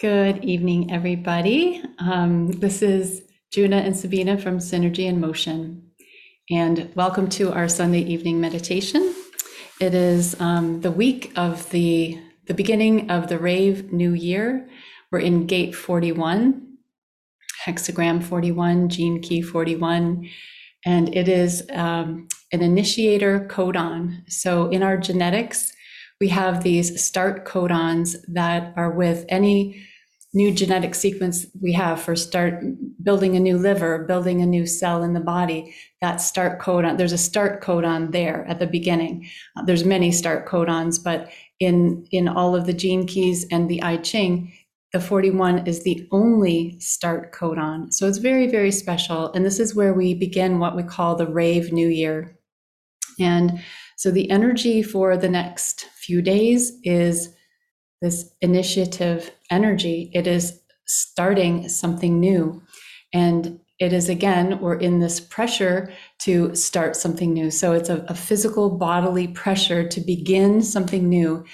Good evening, everybody. Um, this is Juna and Sabina from Synergy in Motion, and welcome to our Sunday evening meditation. It is um, the week of the the beginning of the Rave New Year. We're in Gate 41, hexagram 41, gene key 41, and it is um, an initiator codon. So in our genetics, we have these start codons that are with any new genetic sequence we have for start building a new liver, building a new cell in the body, that start codon, there's a start codon there at the beginning. Uh, there's many start codons, but in, in all of the gene keys and the I Ching, the 41 is the only start codon. So it's very, very special. And this is where we begin what we call the rave new year. And so the energy for the next few days is this initiative energy. It is starting something new. And it is again, we're in this pressure to start something new. So it's a, a, physical bodily pressure to begin something new.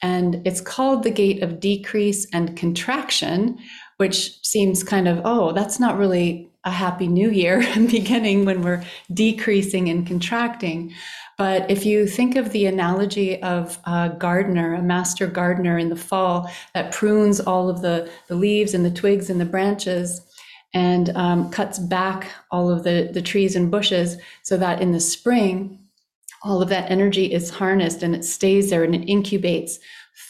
And it's called the gate of decrease and contraction, which seems kind of, oh, that's not really a happy new year beginning when we're decreasing and contracting. But if you think of the analogy of a gardener, a master gardener in the fall that prunes all of the, the leaves and the twigs and the branches and um, cuts back all of the, the trees and bushes so that in the spring, all of that energy is harnessed and it stays there and it incubates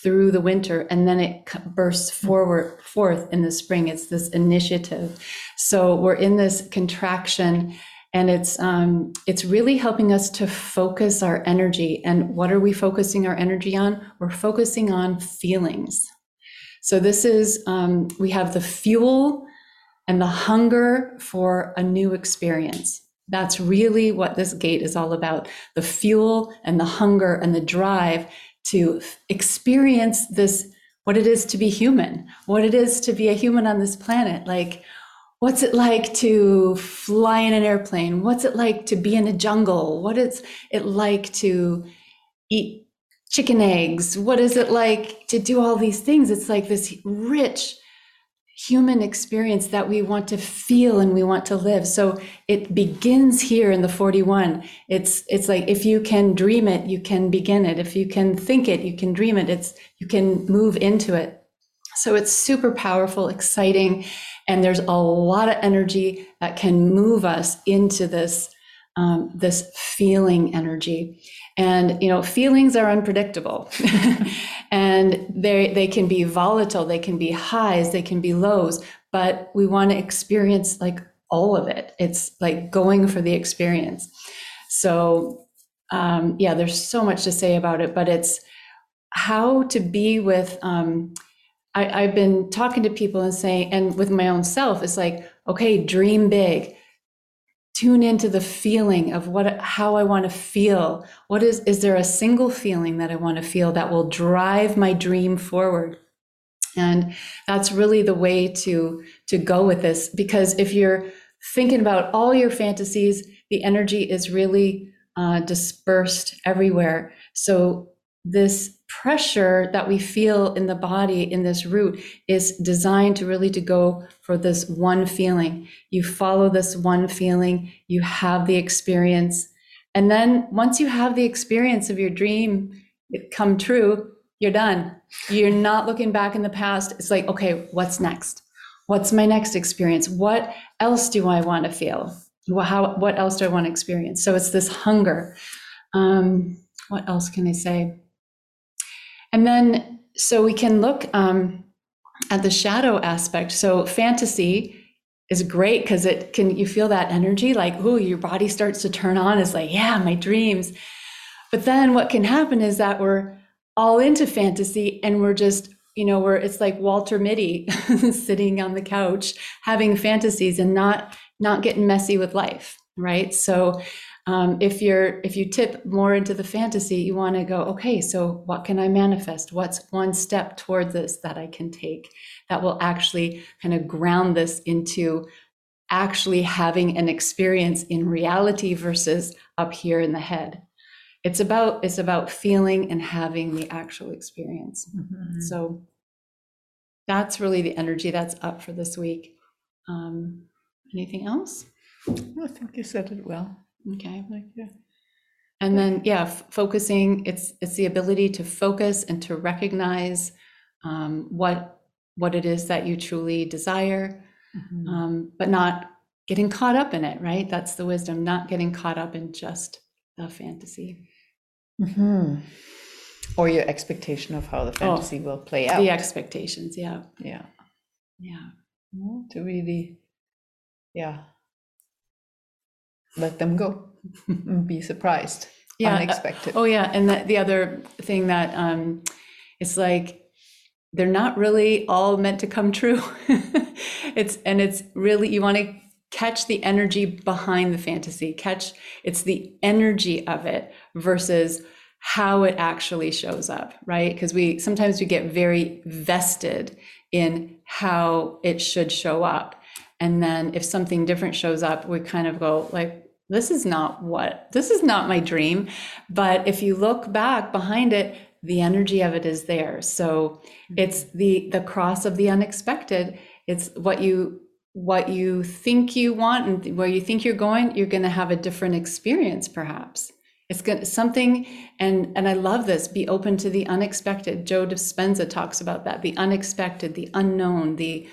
through the winter and then it bursts forward forth in the spring. It's this initiative. So we're in this contraction and it's um, it's really helping us to focus our energy. And what are we focusing our energy on? We're focusing on feelings. So this is um, we have the fuel and the hunger for a new experience. That's really what this gate is all about. The fuel and the hunger and the drive to experience this what it is to be human what it is to be a human on this planet like what's it like to fly in an airplane? What's it like to be in a jungle? What is it like to eat chicken eggs? What is it like to do all these things? It's like this rich human experience that we want to feel and we want to live. So it begins here in the 41. It's it's like if you can dream it, you can begin it. If you can think it, you can dream it. It's you can move into it. So it's super powerful, exciting, and there's a lot of energy that can move us into this um, this feeling energy. And you know, feelings are unpredictable, and they they can be volatile. They can be highs. They can be lows. But we want to experience like all of it. It's like going for the experience. So um, yeah, there's so much to say about it, but it's how to be with um, I, I've been talking to people and saying, and with my own self, it's like, okay, dream big. Tune into the feeling of what how I want to feel. What is is there a single feeling that I want to feel that will drive my dream forward? And that's really the way to to go with this because if you're thinking about all your fantasies, the energy is really uh, dispersed everywhere. So this pressure that we feel in the body in this root is designed to really to go for this one feeling. You follow this one feeling you have the experience. And then once you have the experience of your dream come true you're done. You're not looking back in the past. It's like okay what's next? What's my next experience? What else do i want to feel how what else do i want to experience? So it's this hunger. Um, what else can i say and then, so we can look um, at the shadow aspect. So fantasy is great because it can, you feel that energy like, oh, your body starts to turn on. It's like, yeah, my dreams. But then what can happen is that we're all into fantasy and we're just you know we're it's like walter mitty sitting on the couch having fantasies and not not getting messy with life right so um, if you're if you tip more into the fantasy you want to go okay so what can i manifest what's one step toward this that i can take that will actually kind of ground this into actually having an experience in reality versus up here in the head it's about it's about feeling and having the actual experience mm-hmm. so that's really the energy that's up for this week. Um, anything else? I think you said it well. Okay. Thank you. And then, yeah, f- focusing, it's, it's the ability to focus and to recognize um, what, what it is that you truly desire, Mhm. um, but not getting caught up in it, right? That's the wisdom, not getting caught up in just the fantasy. Mhm. Or your expectation of how the fantasy will play out. The expectations, yeah, Yeah. yeah. To really, yeah. Let them go. and Be surprised. Yeah, uh, Unexpected. Oh, yeah, and the, the other thing that, um, it's like, they're not really all meant to come true. It's, and it's really, you want to catch the energy behind the fantasy, catch, it's the energy of it versus how it actually shows up, right? Because we, sometimes we get very vested in how it should show up. And then if something different shows up, we kind of go like, this is not what, this is not my dream. But if you look back behind it, the energy of it is there. So mm-hmm. it's the the cross of the unexpected. It's what you what you think you want and where you think you're going, you're going to have a different experience perhaps. It's going something and and I love this, be open to the unexpected. Joe Dispenza talks about that, the unexpected, the unknown, the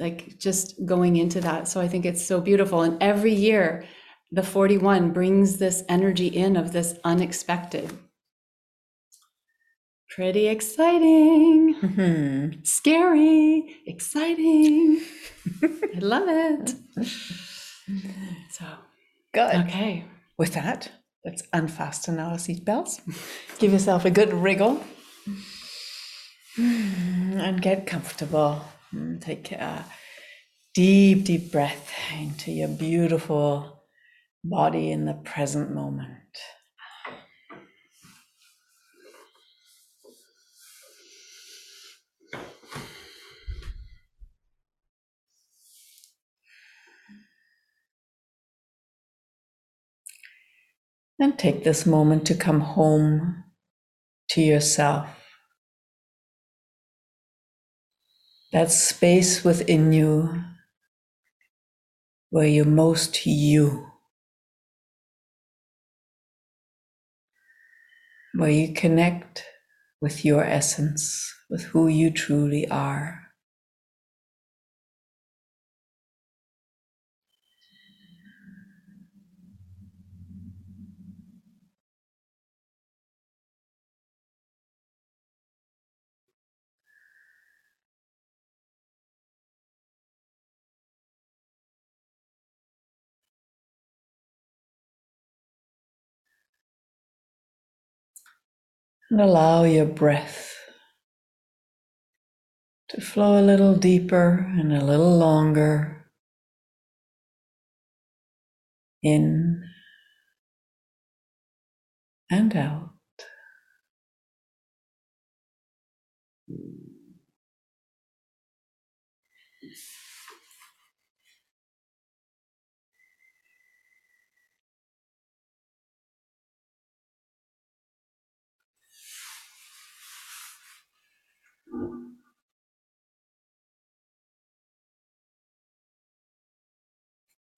like just going into that. So I think it's so beautiful and every year the 41 brings this energy in of this unexpected. Pretty exciting, Mhm. scary, exciting. I love it. So, Good. okay. With that, let's unfasten our seatbelts. Give yourself a good wriggle. And get comfortable. Mm, Take a deep, deep breath into your beautiful body in the present moment. And take this moment to come home to yourself. That space within you where you're most you, where you connect with your essence, with who you truly are. And allow your breath to flow a little deeper and a little longer. In and out.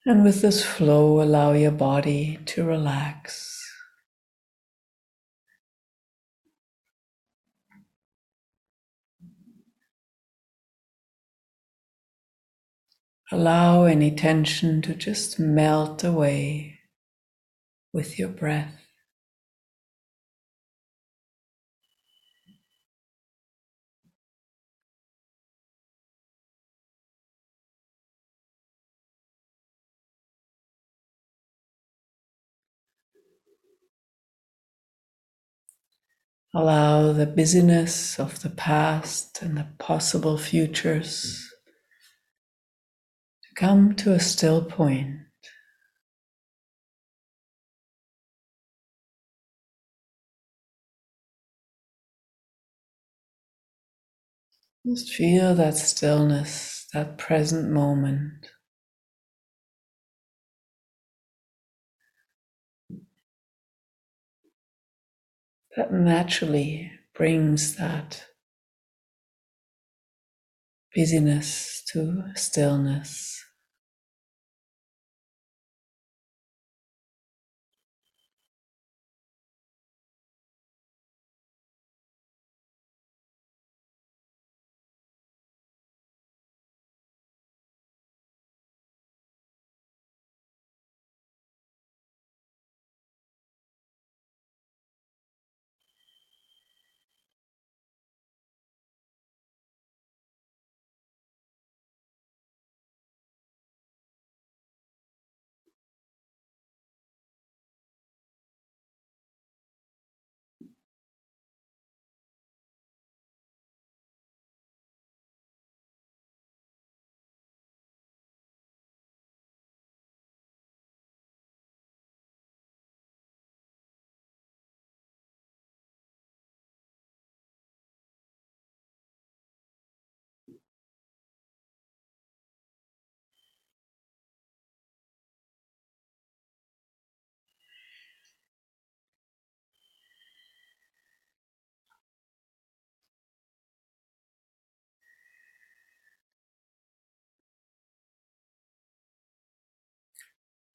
And with this flow, allow your body to relax. Allow any tension to just melt away with your breath. Allow the busyness of the past and the possible futures to come to a still point. Just feel that stillness, that present moment. That naturally brings that busyness to stillness.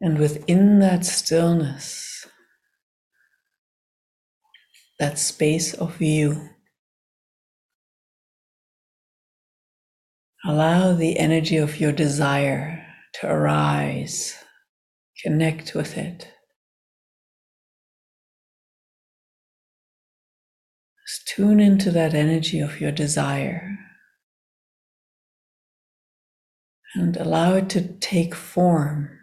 And within that stillness, that space of you, allow the energy of your desire to arise, connect with it. Just tune into that energy of your desire and allow it to take form.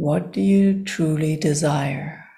What do you truly desire?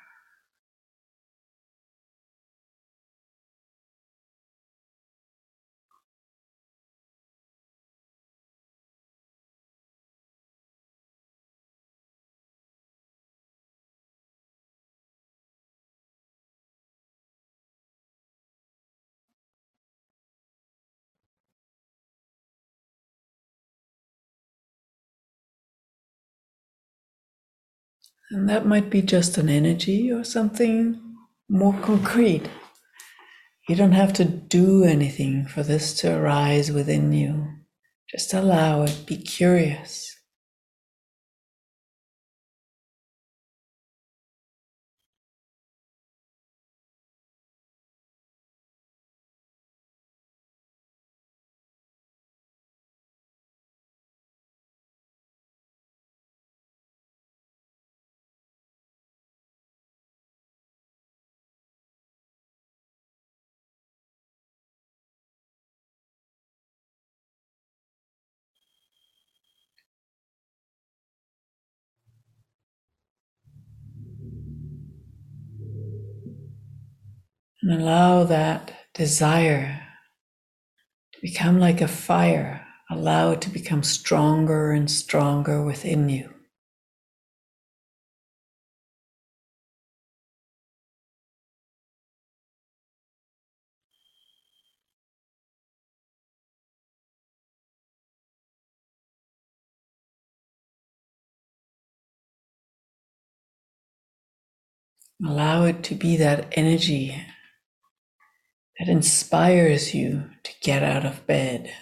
And that might be just an energy or something more concrete. You don't have to do anything for this to arise within you. Just allow it, be curious. And allow that desire to become like a fire. Allow it to become stronger and stronger within you. Allow it to be that energy that inspires you to get out of bed.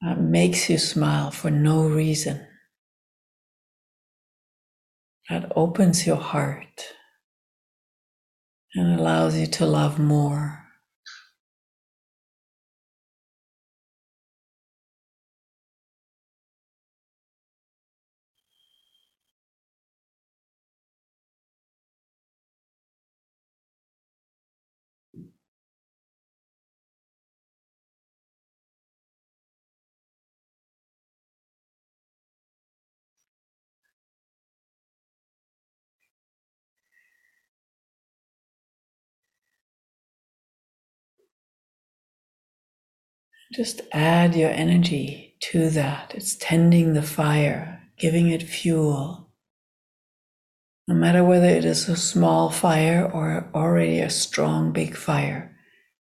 That makes you smile for no reason. That opens your heart and allows you to love more. Just add your energy to that. It's tending the fire, giving it fuel. No matter whether it is a small fire or already a strong big fire,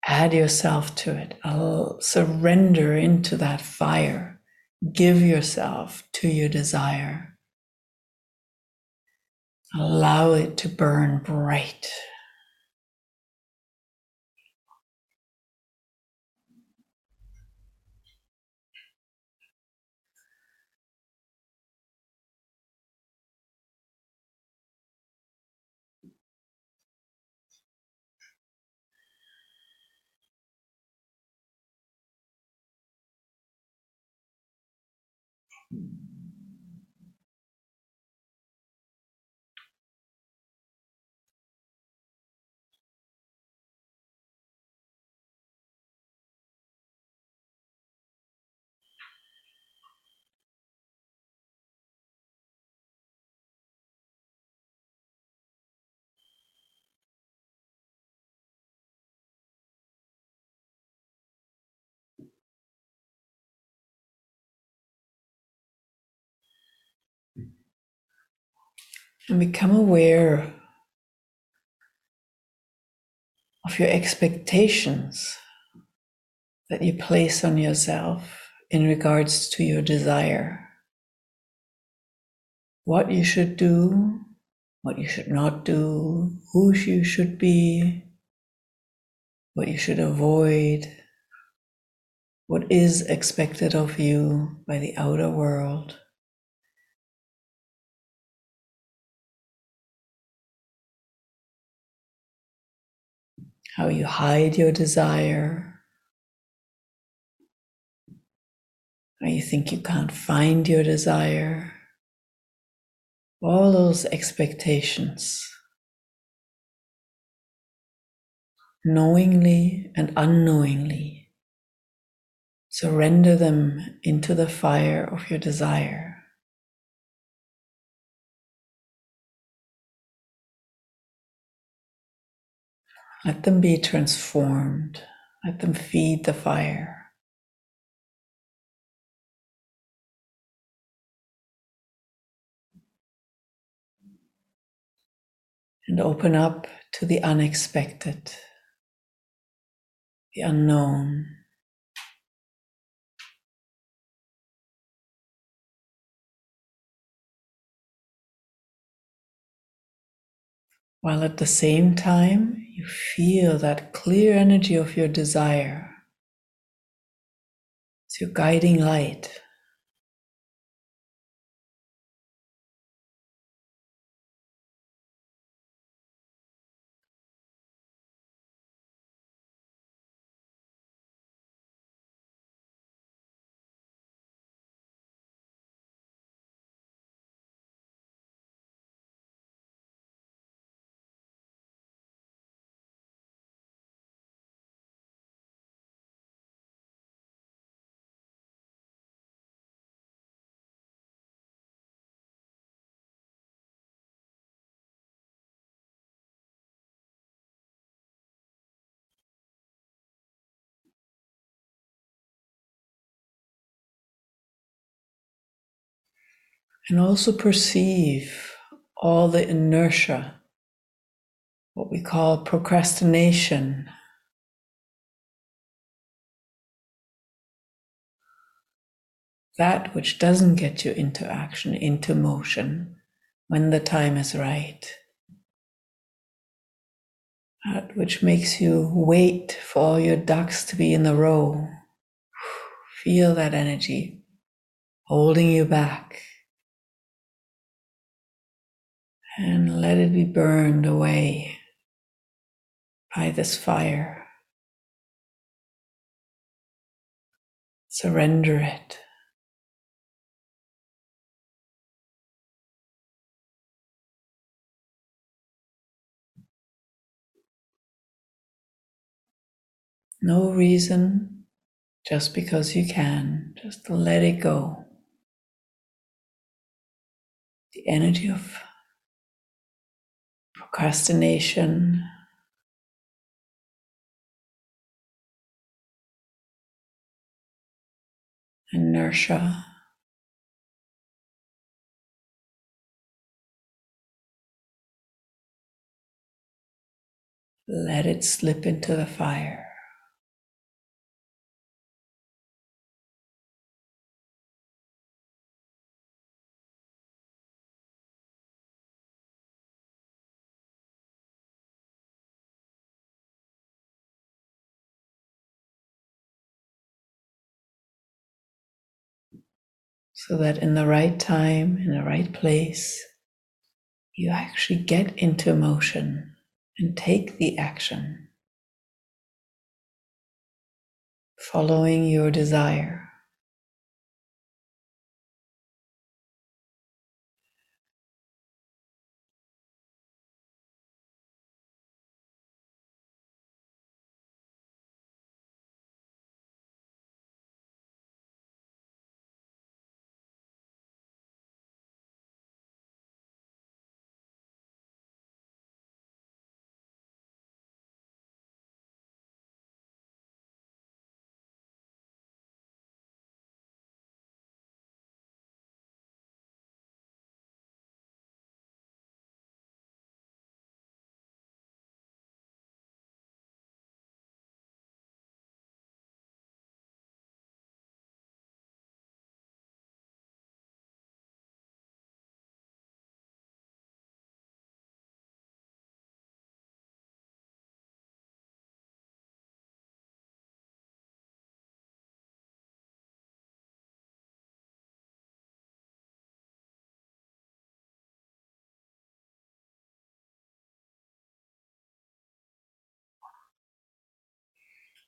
add yourself to it. I'll surrender into that fire. Give yourself to your desire. Allow it to burn bright Mm-hmm. And become aware of your expectations that you place on yourself in regards to your desire. What you should do, what you should not do, who you should be, what you should avoid, what is expected of you by the outer world. How you hide your desire, how you think you can't find your desire, all those expectations, knowingly and unknowingly. Surrender them into the fire of your desire. Let them be transformed. Let them feed the fire. And open up to the unexpected, the unknown. While at the same time, you feel that clear energy of your desire. It's your guiding light. And also perceive all the inertia, what we call procrastination. That which doesn't get you into action, into motion, when the time is right. That which makes you wait for all your ducks to be in the row. Feel that energy holding you back. And let it be burned away by this fire. Surrender it. No reason, just because you can, just let it go. The energy of procrastination, inertia. Let it slip into the fire. So that in the right time, in the right place, you actually get into motion and take the action, following your desire.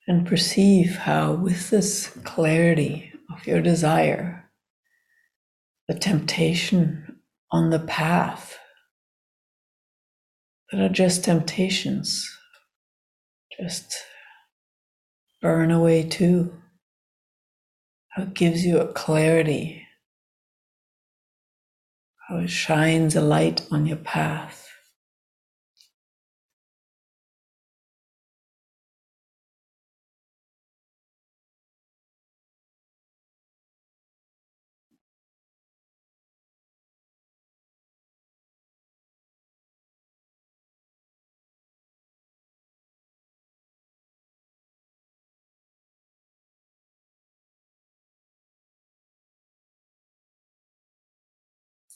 And perceive how, with this clarity of your desire, the temptation on the path that are just temptations just burn away too. How it gives you a clarity, how it shines a light on your path.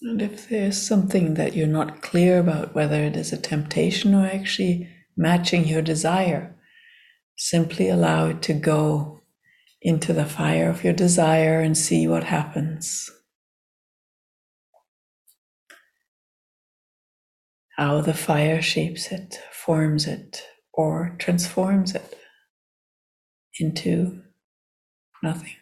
And if there's something that you're not clear about, whether it is a temptation or actually matching your desire, simply allow it to go into the fire of your desire and see what happens. How the fire shapes it, forms it, or transforms it into nothing.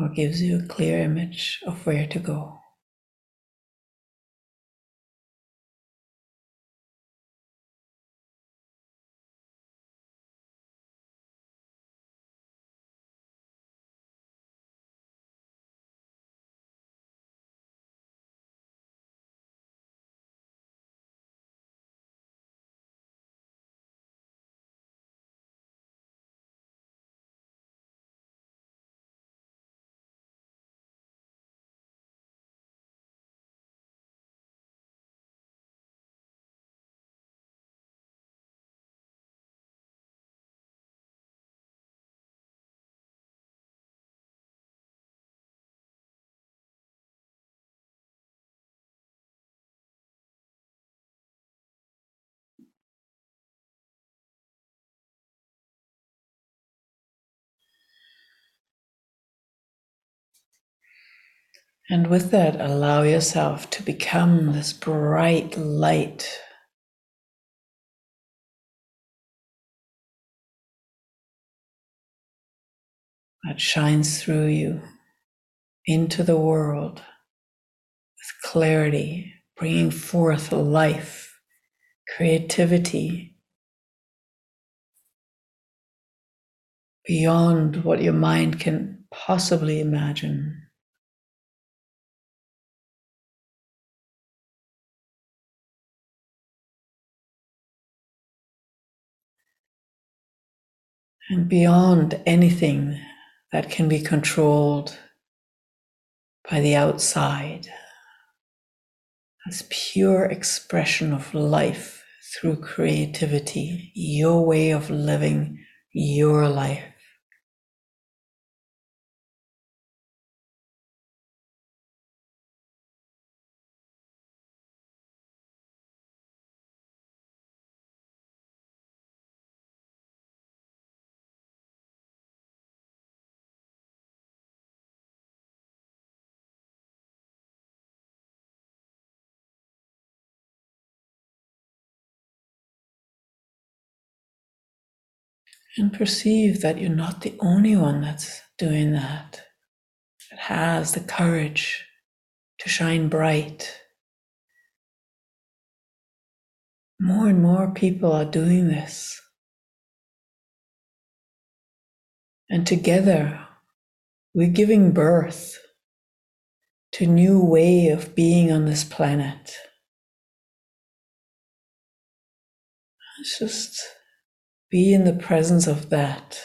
Or gives you a clear image of where to go. And with that, allow yourself to become this bright light. That shines through you into the world with clarity, bringing forth life, creativity beyond what your mind can possibly imagine. And beyond anything that can be controlled by the outside as pure expression of life through creativity, your way of living your life. And perceive that you're not the only one that's doing that, that has the courage to shine bright. More and more people are doing this. And together, we're giving birth to a new way of being on this planet. It's just be in the presence of that.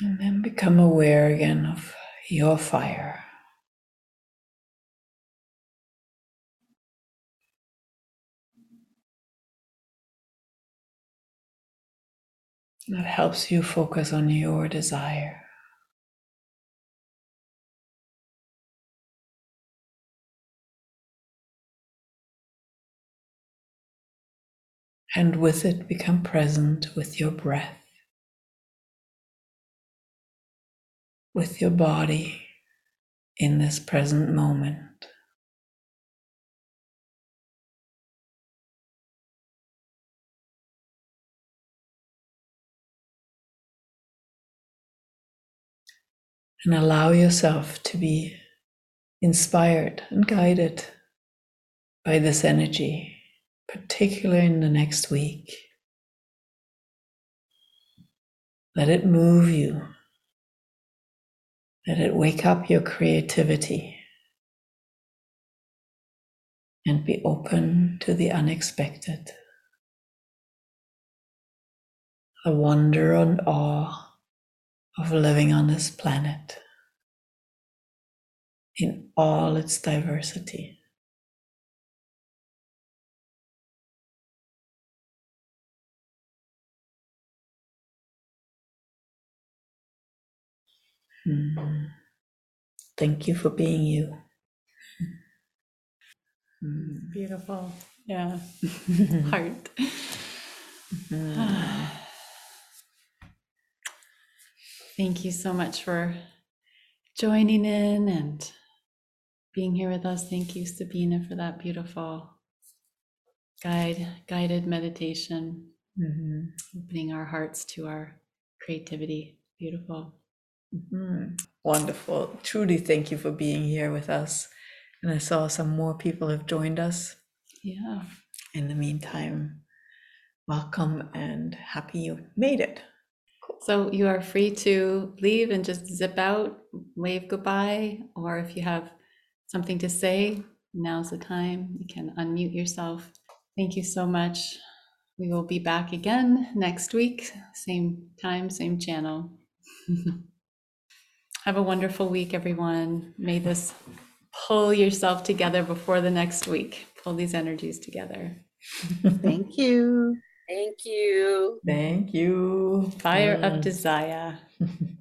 And then become aware again of your fire. That helps you focus on your desire. And with it, become present with your breath, with your body in this present moment. And allow yourself to be inspired and guided by this energy, particularly in the next week. Let it move you. Let it wake up your creativity and be open to the unexpected. The wonder and awe of living on this planet in all its diversity. Hmm. Thank you for being you. Beautiful. Yeah. Heart. Thank you so much for joining in and being here with us. Thank you, Sabina, for that beautiful guide, guided meditation, Mhm. opening our hearts to our creativity. Beautiful. Mhm. Wonderful. Truly, thank you for being here with us. And I saw some more people have joined us. Yeah. In the meantime, welcome and happy you made it. Cool. So you are free to leave and just zip out, wave goodbye, or if you have something to say, now's the time. You can unmute yourself. Thank you so much. We will be back again next week, same time, same channel. have a wonderful week, everyone. May this pull yourself together before the next week. Pull these energies together. Thank you. Thank you. Thank you. Fire up desire.